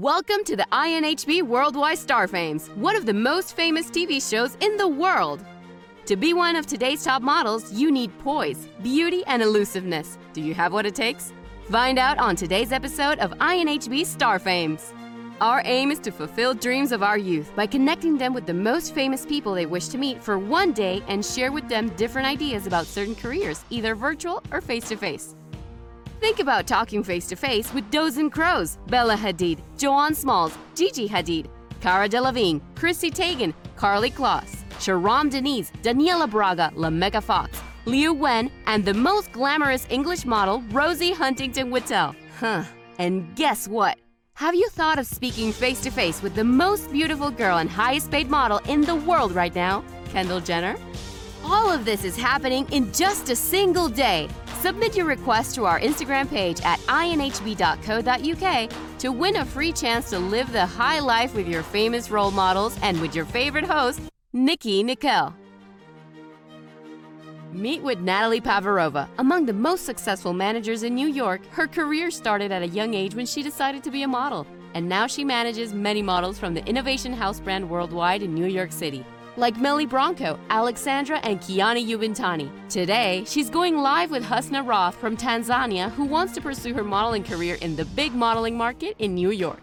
Welcome to the INHB Worldwide Star Fames, one of the most famous TV shows in the world. To be one of today's top models, you need poise, beauty, and elusiveness. Do you have what it takes? Find out on today's episode of INHB Star Fames. Our aim is to fulfill dreams of our youth by connecting them with the most famous people they wish to meet for one day and share with them different ideas about certain careers, either virtual or face to face. Think about talking face to face with Doutzen Kroes, Bella Hadid, Joanne Smalls, Gigi Hadid, Cara Delevingne, Chrissy Teigen, Karlie Kloss, Sharon Denise, Daniela Braga, Lameka Fox, Liu Wen, and the most glamorous English model, Rosie Huntington Whiteley. Huh. And guess what? Have you thought of speaking face to face with the most beautiful girl and highest paid model in the world right now, Kendall Jenner? All of this is happening in just a single day. Submit your request to our Instagram page at inhb.co.uk to win a free chance to live the high life with your famous role models and with your favorite host, Nikki Nicole. Meet with Natalie Pavarova. Among the most successful managers in New York, her career started at a young age when she decided to be a model. And now she manages many models from the Innovation House brand worldwide in New York City like Melly Bronco, Alexandra, and Kiani Yubintani. Today, she's going live with Husna Roth from Tanzania, who wants to pursue her modeling career in the big modeling market in New York.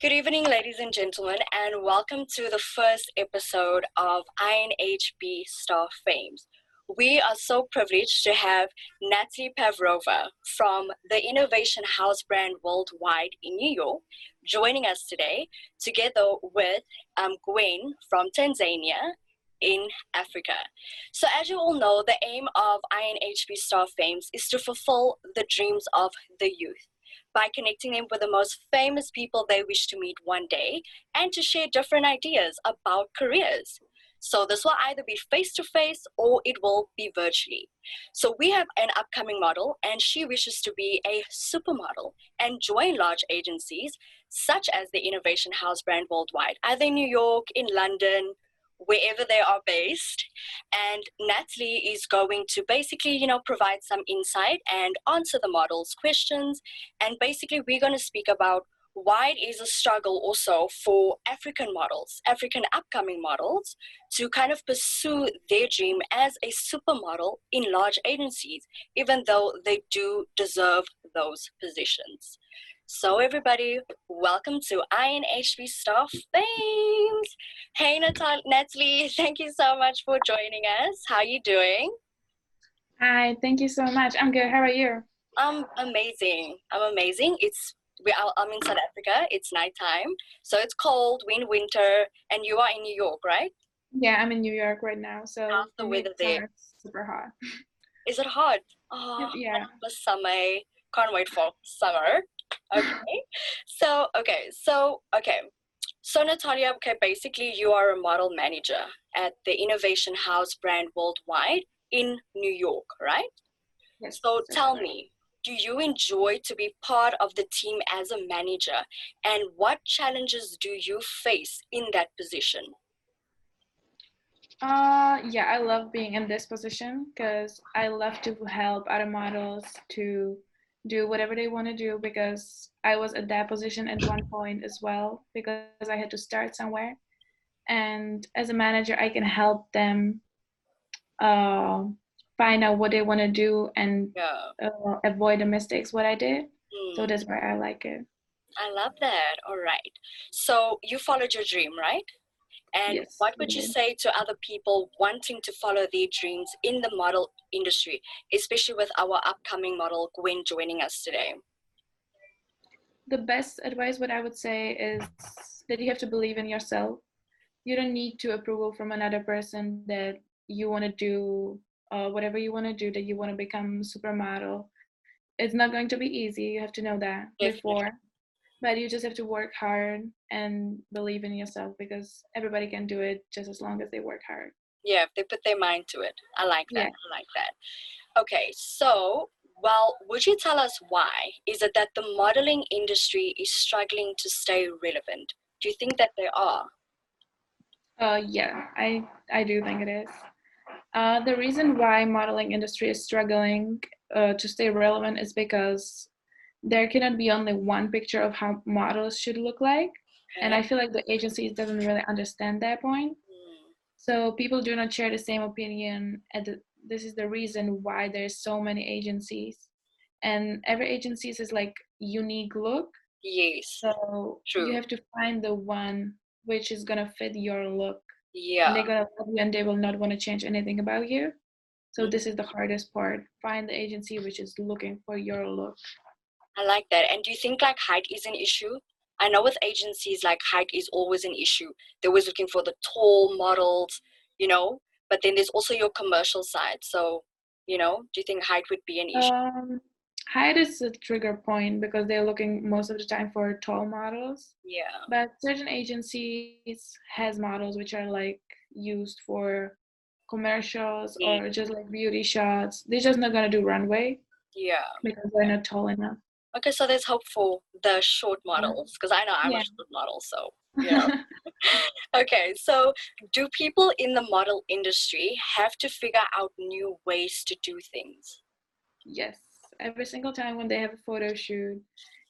Good evening, ladies and gentlemen, and welcome to the first episode of INHB Star Fames. We are so privileged to have Natalie Pavarova from the Innovation House brand worldwide in New York joining us today, together with um, Gwen from Tanzania in Africa. So, as you all know, the aim of INHB Star Fames is to fulfill the dreams of the youth by connecting them with the most famous people they wish to meet one day and to share different ideas about careers. So this will either be face to face or it will be virtually. So we have an upcoming model and she wishes to be a supermodel and join large agencies such as the Innovation House brand worldwide, either in New York, in London, wherever they are based. And Natalie is going to basically, you know, provide some insight and answer the model's questions. And basically, we're going to speak about why it is a struggle also for African models, African upcoming models, to kind of pursue their dream as a supermodel in large agencies, even though they do deserve those positions. So, everybody, welcome to INHB Star Fames. Hey, Natal- Natalie, thank you so much for joining us. How are you doing? Hi, thank you so much. I'm good. How are you? I'm amazing. I'm amazing. It's we are, I'm in South Africa. It's nighttime, so it's cold. We in winter, and you are in New York, right? Yeah, I'm in New York right now. So how's the weather there? Super hot. Is it hot? Oh, yeah. The summer. Can't wait for summer. Okay. so okay. So okay. So Natalia, okay, basically you are a model manager at the Innovation House brand worldwide in New York, right? Yes. So tell me, do you enjoy to be part of the team as a manager? And what challenges do you face in that position? Uh yeah i love being in this position because i love to help other models to do whatever they want to do because i was at that position at one point as well because i had to start somewhere. And as a manager i can help them uh, find out what they want to do and yeah. uh, avoid the mistakes what I did. Mm. So that's why I like it. I love that. All right. So you followed your dream, right? And yes, what would you say to other people wanting to follow their dreams in the model industry, especially with our upcoming model Gwen joining us today? The best advice, what I would say, is that you have to believe in yourself. You don't need to approval from another person that you want to do uh, whatever you want to do that you want to become supermodel. It's not going to be easy you have to know that before but you just have to work hard and believe in yourself because everybody can do it just as long as they work hard. Yeah if they put their mind to it. I like that yeah. i like that. Okay so well would you tell us why? Is it that the modeling industry is struggling to stay relevant? Do you think that they are? Uh yeah i i do think it is uh, the reason why modeling industry is struggling uh, to stay relevant is because there cannot be only one picture of how models should look like. And i feel like the agencies doesn't really understand that point. Mm, so people do not share the same opinion and this is the reason why there's so many agencies. And every agency is like unique look. Yes. so True. you have to find the one which is gonna fit your look and Yeah. they're gonna love you and they will not want to change anything about you so Mm. this is the hardest part find the agency which is looking for your look I like that. And do you think like height is an issue? I know with agencies, like height is always an issue. They're always looking for the tall models, you know. But then there's also your commercial side. So, you know, do you think height would be an issue? um height is a trigger point because they're looking most of the time for tall models yeah. but certain agencies has models which are like used for commercials Mm. or just like beauty shots they're just not gonna do runway Yeah. because they're not tall enough Okay, so there's hope for the short models because I know I'm Yeah. a short model. So, yeah. okay, so do people in the model industry have to figure out new ways to do things? yes every single time when they have a photo shoot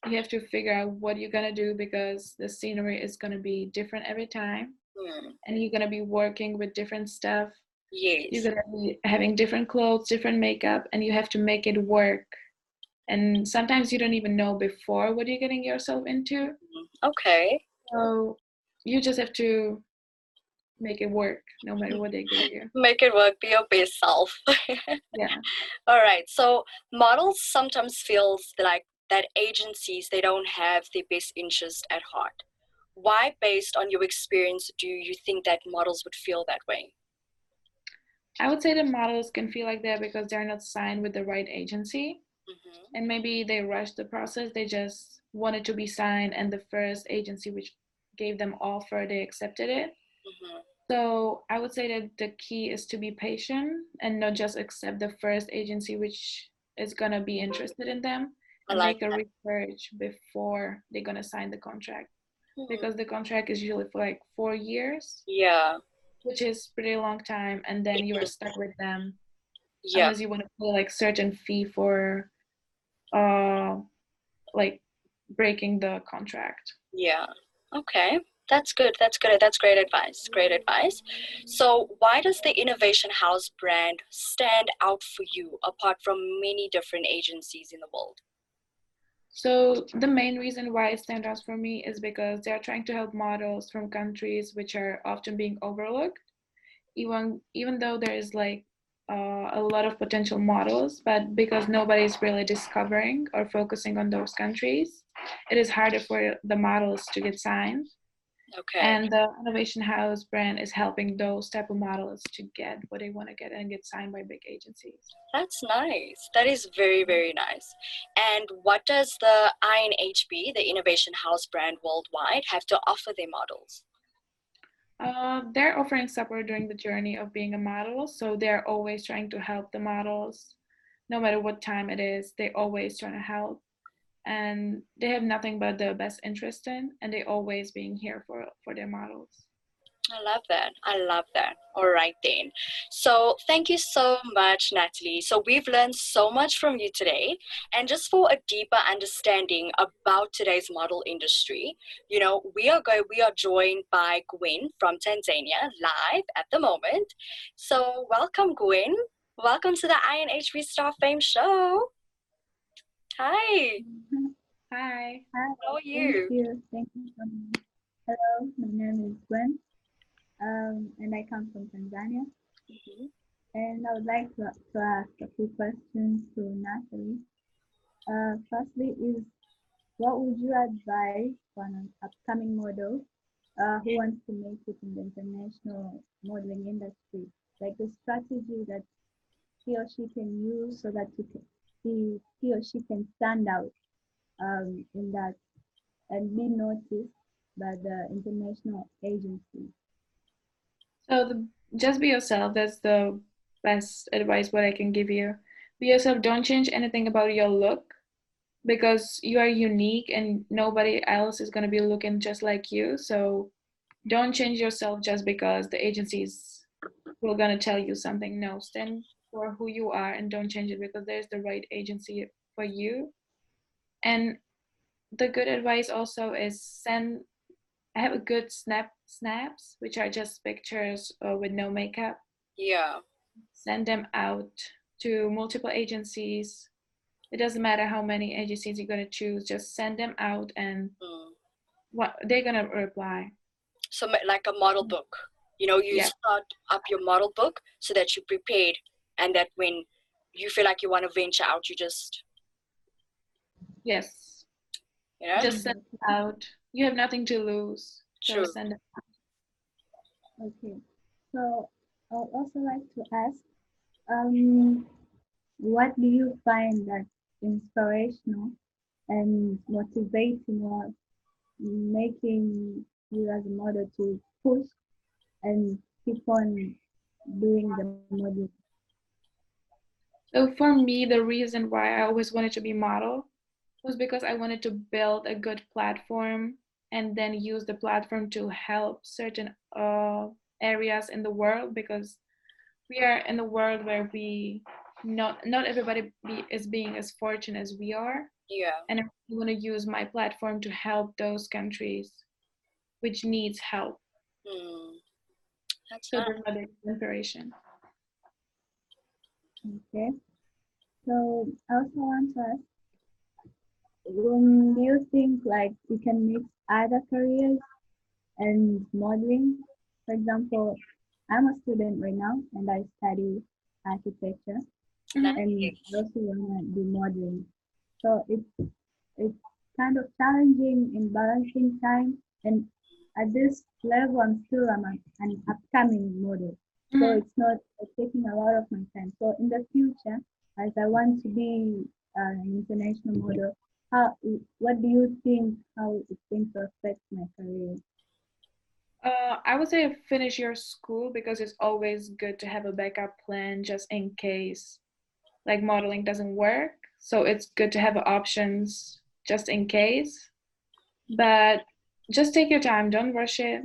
you have to figure out what you're gonna do because the scenery is gonna be different every time Hmm. and you're gonna be working with different stuff Yes. you're gonna be having different clothes different makeup and you have to make it work and sometimes you don't even know before what you're getting yourself into Okay. so you just have to make it work no matter what they give you Make it work. Be your best self. yeah All right. So models sometimes feels like that agencies they don't have their best interest at heart. Why, based on your experience, do you think that models would feel that way? i would say that models can feel like that because they're not signed with the right agency hmm and maybe they rushed the process they just wanted to be signed and the first agency which gave them offer they accepted it hmm So I would say that the key is to be patient and not just accept the first agency which is gonna be interested in them I and like make a research before they're gonna sign the contract Mhm. because the contract is usually for like four years, Yeah. which is pretty long time, and then you are stuck with them Yeah. unless you want to pay like certain fee for uh like breaking the contract. Yeah. Okay. That's good. That's good. That's great advice. Great advice. So, why does the Innovation House brand stand out for you apart from many different agencies in the world? So the main reason why it stands out for me is because they are trying to help models from countries which are often being overlooked, even even though there is like uh, a lot of potential models, but because nobody's really discovering or focusing on those countries, it is harder for the models to get signed. Okay. And the Innovation House brand is helping those type of models to get what they want to get and get signed by big agencies. That's nice. That is very, very nice. And what does the INHB, the Innovation House brand worldwide, have to offer their models? Uh, they're offering support during the journey of being a model. So they're always trying to help the models, no matter what time it is. They're always trying to help, and they have nothing but the best interest in, and they always being here for for their models. I love that. I love that. All right, then. So, thank you so much, Natalie. So, we've learned so much from you today. And just for a deeper understanding about today's model industry, you know, we are going, we are joined by Gwen from Tanzania live at the moment. So, welcome, Gwen. Welcome to the INHB Star Fame Show. Hi, Hi. Hi, how are you? Thank you. Thank you so much. Hello, my name is Gwen, um, and I come from Tanzania. Mhm. And I would like to, to ask a few questions to Natalie. Uh, firstly, is what would you advise for an upcoming model uh, who wants to make it in the international modeling industry? Like the strategy that he or she can use so that he, can, he, he or she can stand out um, in that and be noticed by the international agencies. So the, just be yourself. That's the best advice what I can give you. Be yourself. Don't change anything about your look because you are unique and nobody else is going to be looking just like you. So don't change yourself just because the agencies were going to tell you something. No, stand for who you are and don't change it because there's the right agency for you. And the good advice also is send I have a good snap snaps, which are just pictures uh, with no makeup. Yeah. Send them out to multiple agencies. It doesn't matter how many agencies you're gonna choose. Just send them out, and Mm. what they're gonna reply. So like a model book. You know, you Yeah. start up your model book so that you're prepared and that when you feel like you want to venture out, you just, Yes, you know, just send it out. You have nothing to lose. So True. send it. Okay. So I'd also like to ask, um, what do you find that inspirational and motivating or making you as a model to push and keep on doing the model? So for me, the reason why I always wanted to be model was because I wanted to build a good platform and then use the platform to help certain uh, areas in the world because we are in the world where we not not everybody be, is being as fortunate as we are yeah. and I want to use my platform to help those countries which needs help. Mm. That's So nice. inspiration. Okay. So I also want to ask, um, do you think like you can mix other careers and modeling? For example, I'm a student right now and I study architecture and I also want to do modeling. So it's it's kind of challenging in balancing time and at this level I'm still I'm an upcoming model so Mhm. it's not uh, taking a lot of my time. So in the future, as I want to be uh, an international model, how what do you think how it's going to affect my career? Uh, I would say finish your school because it's always good to have a backup plan just in case like modeling doesn't work. So it's good to have options just in case. But just take your time, don't rush it.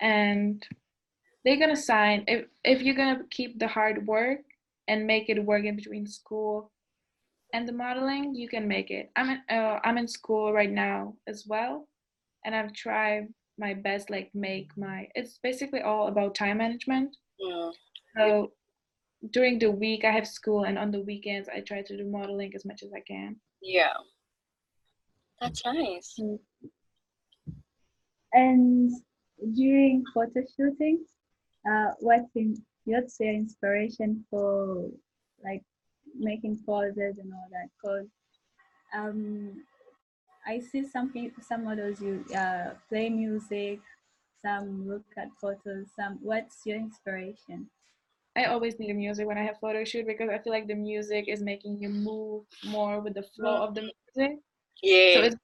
And they're gonna sign if if you're gonna keep the hard work and make it work in between school and the modeling, you can make it. I'm in, uh, I'm in school right now as well, and I've tried my best like make my it's basically all about time management Mm. so during the week i have school and on the weekends i try to do modeling as much as i can Yeah. That's nice. And during photo shooting, uh, what's in what's your inspiration for like making poses and all that? Cause um, I see some people, some models you uh, play music, some look at photos. Some what's your inspiration? i always need a music when i have photo shoot because i feel like the music is making you move more with the flow of the music Yeah. so it's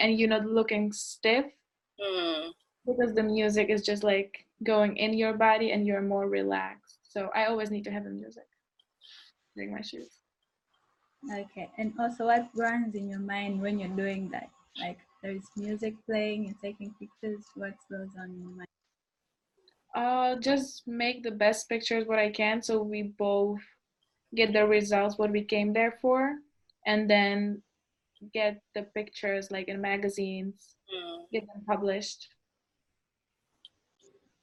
and you're not looking stiff mm. because the music is just like going in your body and you're more relaxed so i always need to have the music during my shoots Okay, and also what runs in your mind when you're doing that? Like there's music playing, you're taking pictures. What goes on in your mind? Uh, just make the best pictures what I can so we both get the results what we came there for, and then get the pictures like in magazines, Mm. get them published.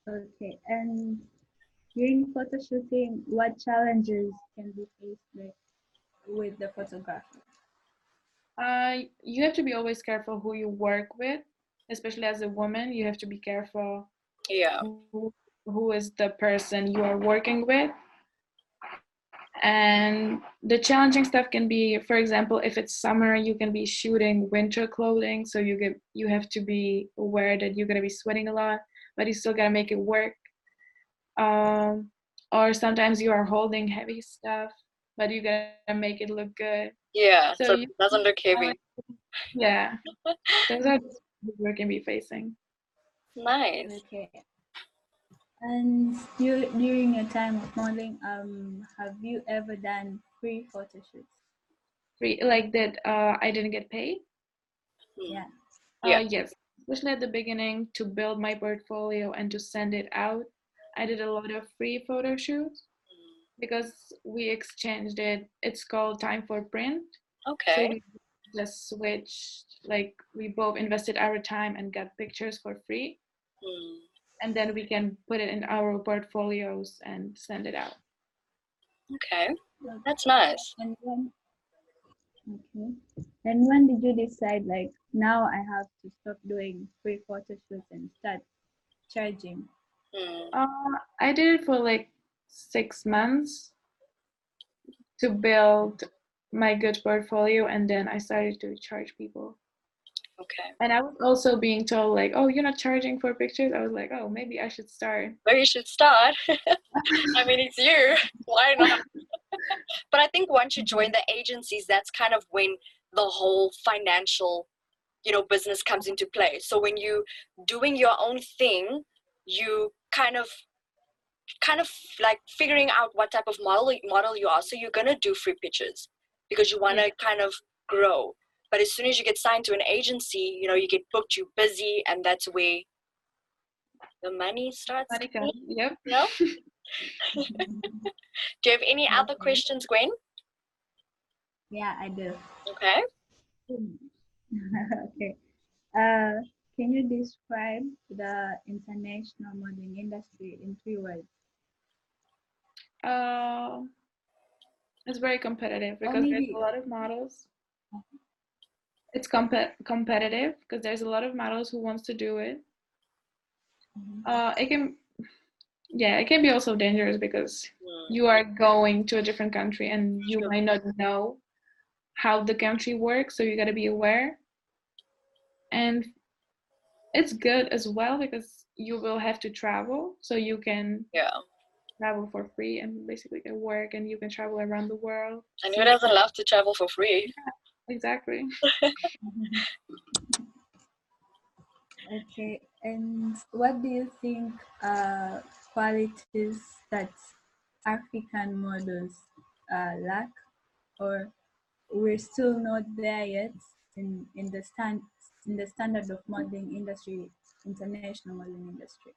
Okay, and during photo shooting, what challenges can be faced like, with the photography? Uh, you have to be always careful who you work with, especially as a woman. You have to be careful Yeah. who, who is the person you are working with. And the challenging stuff can be, for example, if it's summer, you can be shooting winter clothing, so you get you have to be aware that you're gonna be sweating a lot, but you still gotta make it work. Um, or sometimes you are holding heavy stuff, but you gotta make it look good. Yeah. So So, you- it doesn't look heavy. Yeah, those are the we can be facing. Nice. Okay. And dur- during your time of modeling, um, have you ever done free photo shoots? Free, like that, uh, I didn't get paid. Mm. Yeah. Yeah. Uh, yes, especially at the beginning to build my portfolio and to send it out. I did a lot of free photo shoots. because we exchanged it. It's called Time for Print. So Okay. we just switched, like we both invested our time and got pictures for free, Hmm. and then we can put it in our portfolios and send it out. Okay. That's nice. Okay. And when did you decide like now I have to stop doing free photo shoots and start charging? Hmm. Uh, I did it for like six months to build my good portfolio, and then I started to charge people. Okay. And I was also being told like, "Oh, you're not charging for pictures." I was like, "Oh, maybe I should start." Where you should start. I mean, it's you. Why not? but I think once you join the agencies, that's kind of when the whole financial, you know, business comes into play. So when you doing your own thing, you kind of kind of like figuring out what type of model model you are. So you're gonna do free pitches because you want to mm-hmm. kind of grow. But as soon as you get signed to an agency, you know, you get booked, you're busy, and that's where the money starts. Money coming Yep. know? Do you have any other questions, Gwen? Yeah, I do. Okay. okay. Uh, can you describe the international modeling industry in three words? Uh, it's very competitive because there's a lot of models. It's comp- competitive because there's a lot of models who wants to do it. Mhm. Uh, it can, yeah, it can be also dangerous because you are going to a different country and you Sure. might not know how the country works, so you got to be aware. And it's good as well because you will have to travel, so you can Yeah. travel for free and basically get work and you can travel around the world. And who doesn't love to travel for free? Exactly. Okay, and what do you think uh, qualities that African models uh, lack, or we're still not there yet in, in the stand in the standard of modeling industry, international modeling industry?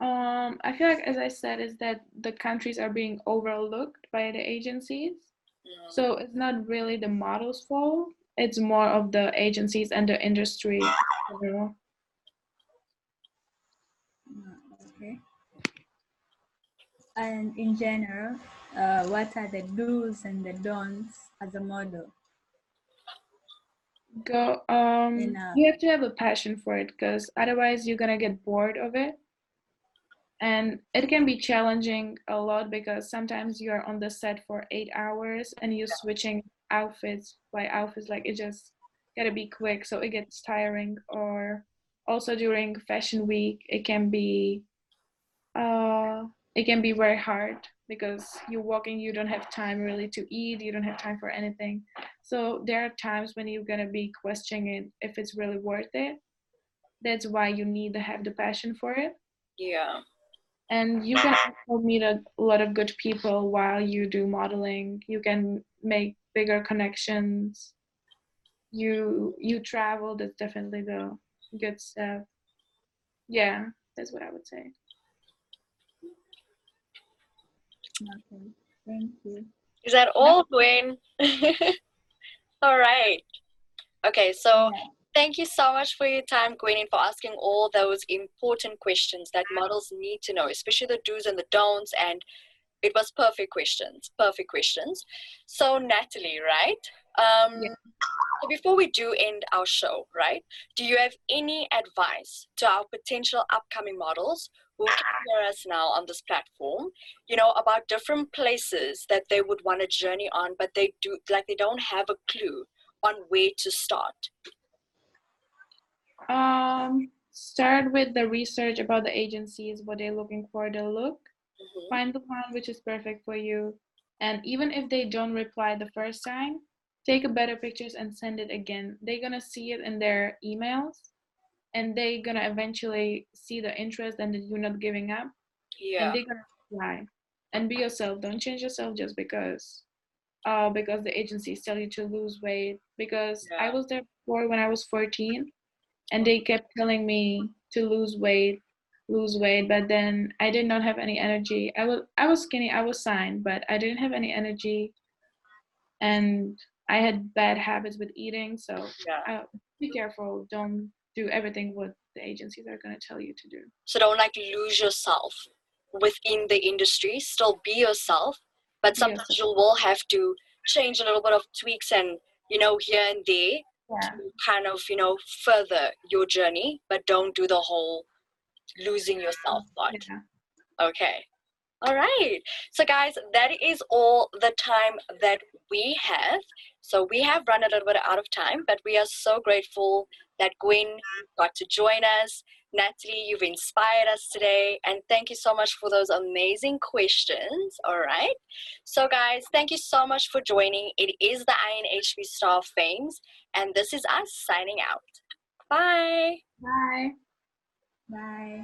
Um, I feel like, as I said, is that the countries are being overlooked by the agencies. Hmm. So it's not really the model's fault. It's more of the agencies and the industry. overall. Uh, Okay. And in general, uh, what are the do's and the don'ts as a model? Go. Um, In a- you have to have a passion for it because otherwise you're gonna get bored of it. And it can be challenging a lot because sometimes you are on the set for eight hours and you're switching outfits by outfits. Like it just gotta be quick, so it gets tiring. Or also during fashion week, it can be uh, it can be very hard because you're walking, you don't have time really to eat, you don't have time for anything. So there are times when you're gonna be questioning if it's really worth it. That's why you need to have the passion for it. Yeah. And you can also meet a lot of good people while you do modeling. You can make bigger connections. You you travel. That's definitely the good stuff. Yeah, that's what I would say. Okay, thank you. Is that all, Gwen? all right. Okay, so Yeah. thank you so much for your time, Gwen, and for asking all those important questions that models need to know, especially the do's and the don'ts. And it was perfect questions, perfect questions. So, Natalie, right? Um, Yeah. So before we do end our show, right? Do you have any advice to our potential upcoming models who can hear us now on this platform? You know about different places that they would want to journey on, but they do like they don't have a clue on where to start. Um, start with the research about the agencies, what they're looking for, the look. Mhm. Find the one which is perfect for you. And even if they don't reply the first time, take a better pictures and send it again. They're gonna see it in their emails and they're gonna eventually see the interest and that you're not giving up. Yeah. And they're gonna reply. And be yourself. Don't change yourself just because uh because the agencies tell you to lose weight. Because I was there before when I was 14 and they kept telling me to lose weight lose weight, but then I did not have any energy. I was I was skinny, I was signed, but I didn't have any energy, and I had bad habits with eating. So Yeah. uh, be careful. Don't do everything what the agencies are going to tell you to do. So don't like lose yourself within the industry. Still be yourself, but sometimes yourself. you will have to change a little bit of tweaks and you know here and there Yeah. to kind of you know further your journey, but don't do the whole losing yourself part. Yeah. Okay. All right. So, guys, that is all the time that we have. So, we have run a little bit out of time, but we are so grateful that Gwen got to join us. Natalie, you've inspired us today. And thank you so much for those amazing questions. All right. So, guys, thank you so much for joining. It is the INHB Star of Fames, and this is us signing out. Bye. Bye. Bye.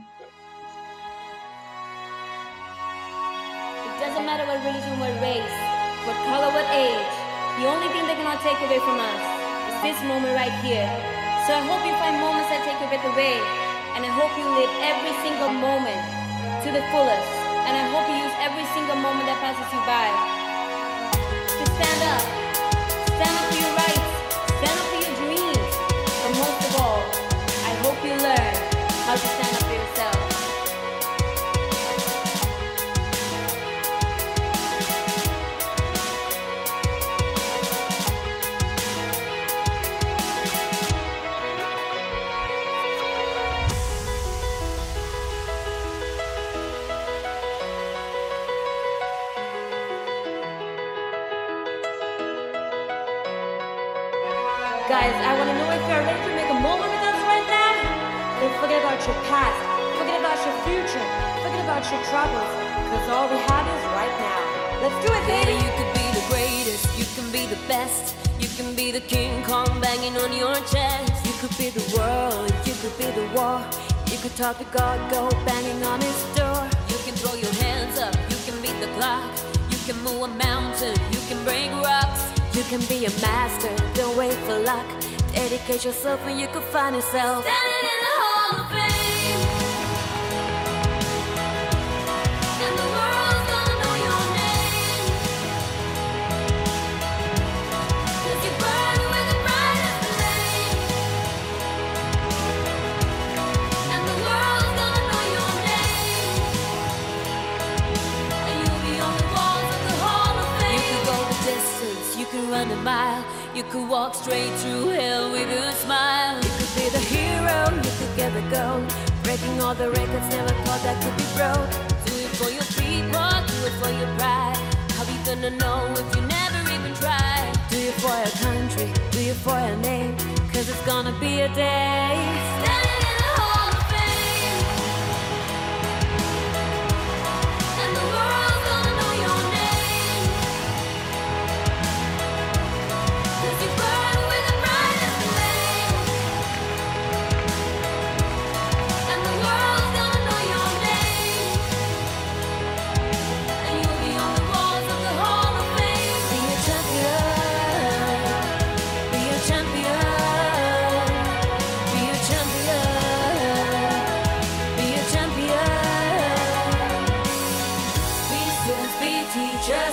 It doesn't matter what religion, what race, what color, what age. Cannot take away from us is this moment right here. So I hope you find moments that take your breath away. And I hope you live every single moment to the fullest. And I hope you use every single moment that passes you by to stand up. Stand up for your rights. If you're ready to make a moment with us right now. Then forget about your past, forget about your future, forget about your troubles, because all we have is right now. Let's do it, Baby, baby! you could be the greatest, you can be the best, you can be the King Kong banging on your chest. You could be the world, you could be the war, you could talk to God, go banging on his door. You can throw your hands up, you can beat the clock, you can move a mountain, you can break rocks. You can be a master, don't wait for luck. Dedicate yourself and you could find yourself you could walk straight through hell with a smile. You could be the hero, you could get the gold, breaking all the records, never thought that could be broke. Do it for your people, do it for your pride. How you gonna know if you never even tried? Do it for your country, do it for your name, cause it's gonna be a day.